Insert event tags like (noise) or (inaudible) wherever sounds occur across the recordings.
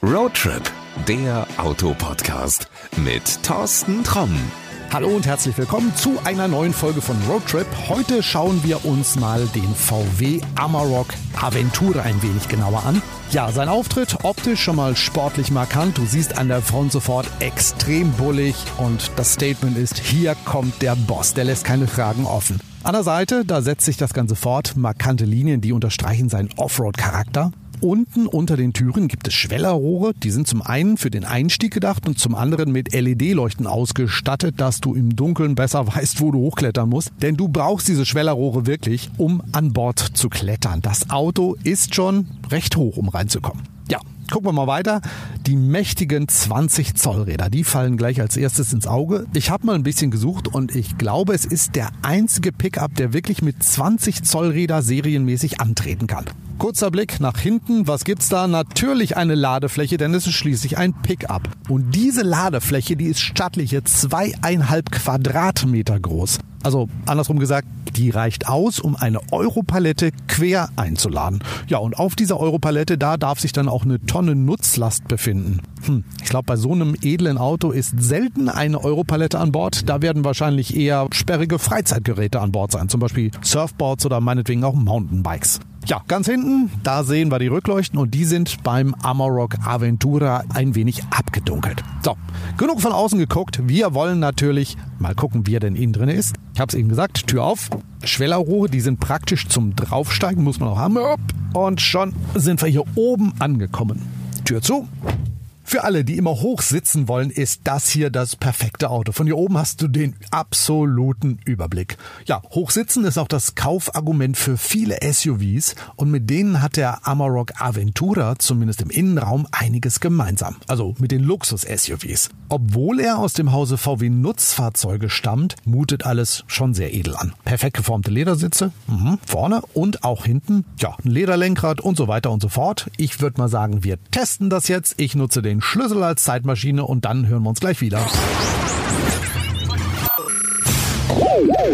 Roadtrip, der Autopodcast mit Thorsten Tromm. Hallo und herzlich willkommen zu einer neuen Folge von Roadtrip. Heute schauen wir uns mal den VW Amarok Aventura ein wenig genauer an. Ja, sein Auftritt optisch schon mal sportlich markant. Du siehst an der Front sofort extrem bullig und das Statement ist, hier kommt der Boss. Der lässt keine Fragen offen. An der Seite, da setzt sich das Ganze fort. Markante Linien, die unterstreichen seinen Offroad-Charakter. Unten unter den Türen gibt es Schwellerrohre, die sind zum einen für den Einstieg gedacht und zum anderen mit LED-Leuchten ausgestattet, dass du im Dunkeln besser (laughs) weißt, wo du hochklettern musst. Denn du brauchst diese Schwellerrohre wirklich, um an Bord zu klettern. Das Auto ist schon recht hoch, um reinzukommen. Ja, gucken wir mal weiter. Die mächtigen 20 Zoll Räder, die fallen gleich als erstes ins Auge. Ich habe mal ein bisschen gesucht und ich glaube, es ist der einzige Pickup, der wirklich mit 20 Zoll Räder serienmäßig antreten kann. Kurzer Blick nach hinten. Was gibt's da? Natürlich eine Ladefläche, denn es ist schließlich ein Pickup. Und diese Ladefläche, die ist stattliche zweieinhalb Quadratmeter groß. Also andersrum gesagt, die reicht aus, um eine Europalette quer einzuladen. Ja, und auf dieser Europalette, da darf sich dann auch eine Tonne Nutzlast befinden. Hm, ich glaube, bei so einem edlen Auto ist selten eine Europalette an Bord. Da werden wahrscheinlich eher sperrige Freizeitgeräte an Bord sein, zum Beispiel Surfboards oder meinetwegen auch Mountainbikes. Ja, ganz hinten, da sehen wir die Rückleuchten und die sind beim Amarok Aventura ein wenig abgedunkelt. So, genug von außen geguckt. Wir wollen natürlich mal gucken, wie er denn innen drin ist. Ich habe es eben gesagt, Tür auf. Schwellerrohre, die sind praktisch zum Draufsteigen, muss man auch haben. Und schon sind wir hier oben angekommen. Tür zu. Für alle, die immer hoch sitzen wollen, ist das hier das perfekte Auto. Von hier oben hast du den absoluten Überblick. Ja, hochsitzen ist auch das Kaufargument für viele SUVs und mit denen hat der Amarok Aventura zumindest im Innenraum einiges gemeinsam. Also mit den Luxus-SUVs. Obwohl er aus dem Hause VW Nutzfahrzeuge stammt, mutet alles schon sehr edel an. Perfekt geformte Ledersitze, mhm, vorne und auch hinten. Ja, ein Lederlenkrad und so weiter und so fort. Ich würde mal sagen, wir testen das jetzt. Ich nutze den den Schlüssel als Zeitmaschine und dann hören wir uns gleich wieder.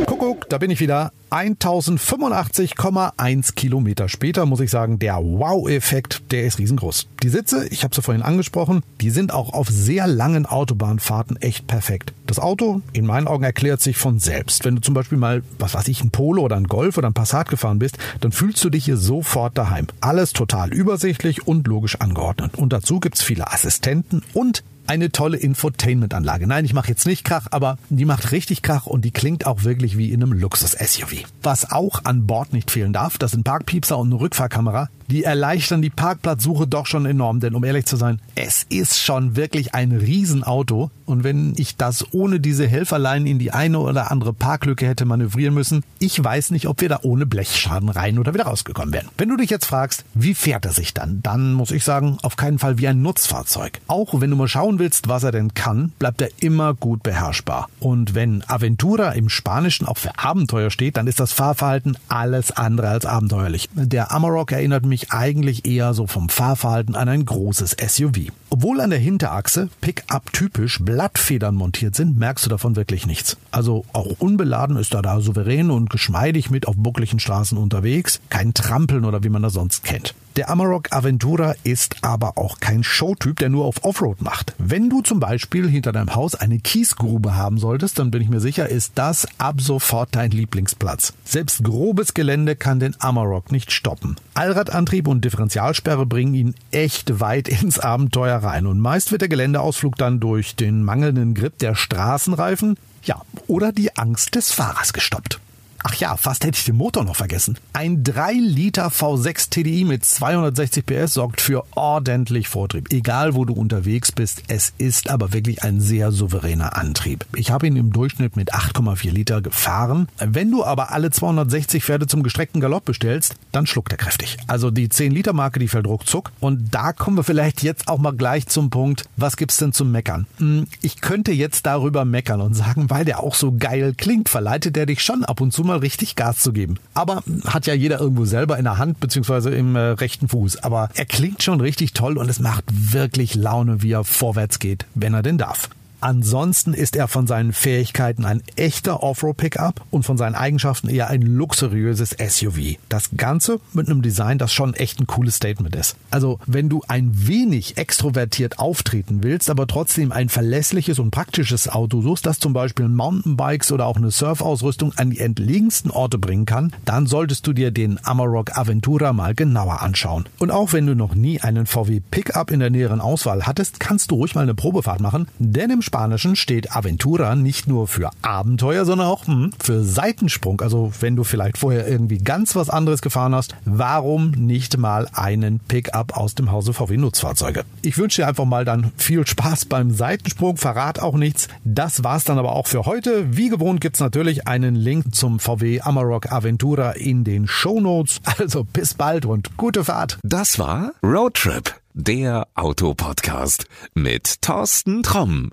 Kuckuck, da bin ich wieder. 1085,1 Kilometer später muss ich sagen, der Wow-Effekt, der ist riesengroß. Die Sitze, ich habe sie vorhin angesprochen, die sind auch auf sehr langen Autobahnfahrten echt perfekt. Das Auto, in meinen Augen, erklärt sich von selbst. Wenn du zum Beispiel mal, was weiß ich, ein Polo oder ein Golf oder ein Passat gefahren bist, dann fühlst du dich hier sofort daheim. Alles total übersichtlich und logisch angeordnet. Und dazu gibt's viele Assistenten und eine tolle Infotainment-Anlage. Nein, ich mache jetzt nicht Krach, aber die macht richtig Krach und die klingt auch wirklich wie in einem Luxus-SUV. Was auch an Bord nicht fehlen darf, das sind Parkpiepser und eine Rückfahrkamera. Die erleichtern die Parkplatzsuche doch schon enorm, denn um ehrlich zu sein, es ist schon wirklich ein Riesenauto. Und wenn ich das ohne diese Helferlein in die eine oder andere Parklücke hätte manövrieren müssen, ich weiß nicht, ob wir da ohne Blechschaden rein oder wieder rausgekommen wären. Wenn du dich jetzt fragst, wie fährt er sich dann, dann muss ich sagen, auf keinen Fall wie ein Nutzfahrzeug. Auch wenn du mal schauen willst, was er denn kann, bleibt er immer gut beherrschbar. Und wenn Aventura im Spanischen auch für Abenteuer steht, dann ist das Fahrverhalten alles andere als abenteuerlich. Der Amarok erinnert mich mich eigentlich eher so vom Fahrverhalten an ein großes SUV. Obwohl an der Hinterachse Pickup typisch Blattfedern montiert sind, merkst du davon wirklich nichts. Also auch unbeladen ist er da souverän und geschmeidig mit auf buckligen Straßen unterwegs. Kein Trampeln oder wie man das sonst kennt. Der Amarok Aventura ist aber auch kein Showtyp, der nur auf Offroad macht. Wenn du zum Beispiel hinter deinem Haus eine Kiesgrube haben solltest, dann bin ich mir sicher, ist das ab sofort dein Lieblingsplatz. Selbst grobes Gelände kann den Amarok nicht stoppen. Allradantrieb und Differentialsperre bringen ihn echt weit (laughs) ins Abenteuer rein und meist wird der Geländeausflug dann durch den mangelnden Grip der Straßenreifen, ja, oder die Angst des Fahrers gestoppt. Ach ja, fast hätte ich den Motor noch vergessen. Ein 3 Liter V6 TDI mit 260 PS sorgt für ordentlich Vortrieb. Egal wo du unterwegs bist, es ist aber wirklich ein sehr souveräner Antrieb. Ich habe ihn im Durchschnitt mit 8,4 Liter gefahren. Wenn du aber alle 260 Pferde zum gestreckten Galopp bestellst, dann schluckt er kräftig. Also die 10 Liter Marke, die fällt ruckzuck. Und da kommen wir vielleicht jetzt auch mal gleich zum Punkt, was gibt's denn zum Meckern? Hm, ich könnte jetzt darüber meckern und sagen, weil der auch so geil klingt, verleitet er dich schon ab und zu mal mal richtig Gas zu geben. Aber hat ja jeder irgendwo selber in der Hand beziehungsweise im äh, rechten Fuß. Aber er klingt schon richtig toll und es macht wirklich Laune, wie er vorwärts geht, wenn er denn darf. Ansonsten ist er von seinen Fähigkeiten ein echter Offroad-Pickup und von seinen Eigenschaften eher ein luxuriöses SUV. Das Ganze mit einem Design, das schon echt ein cooles Statement ist. Also, wenn du ein wenig extrovertiert auftreten willst, aber trotzdem ein verlässliches und praktisches Auto suchst, das zum Beispiel Mountainbikes oder auch eine Surfausrüstung an die entlegensten Orte bringen kann, dann solltest du dir den Amarok Aventura mal genauer anschauen. Und auch wenn du noch nie einen VW Pickup in der näheren Auswahl hattest, kannst du ruhig mal eine Probefahrt machen, denn im Spanischen steht Aventura nicht nur für Abenteuer, sondern auch hm, für Seitensprung. Also wenn du vielleicht vorher irgendwie ganz was anderes gefahren hast, warum nicht mal einen Pickup aus dem Hause VW Nutzfahrzeuge? Ich wünsche dir einfach mal dann viel Spaß beim Seitensprung, verrat auch nichts. Das war's dann aber auch für heute. Wie gewohnt gibt's natürlich einen Link zum VW Amarok Aventura in den Show Notes. Also bis bald und gute Fahrt. Das war Roadtrip, der Autopodcast mit Thorsten Tromm.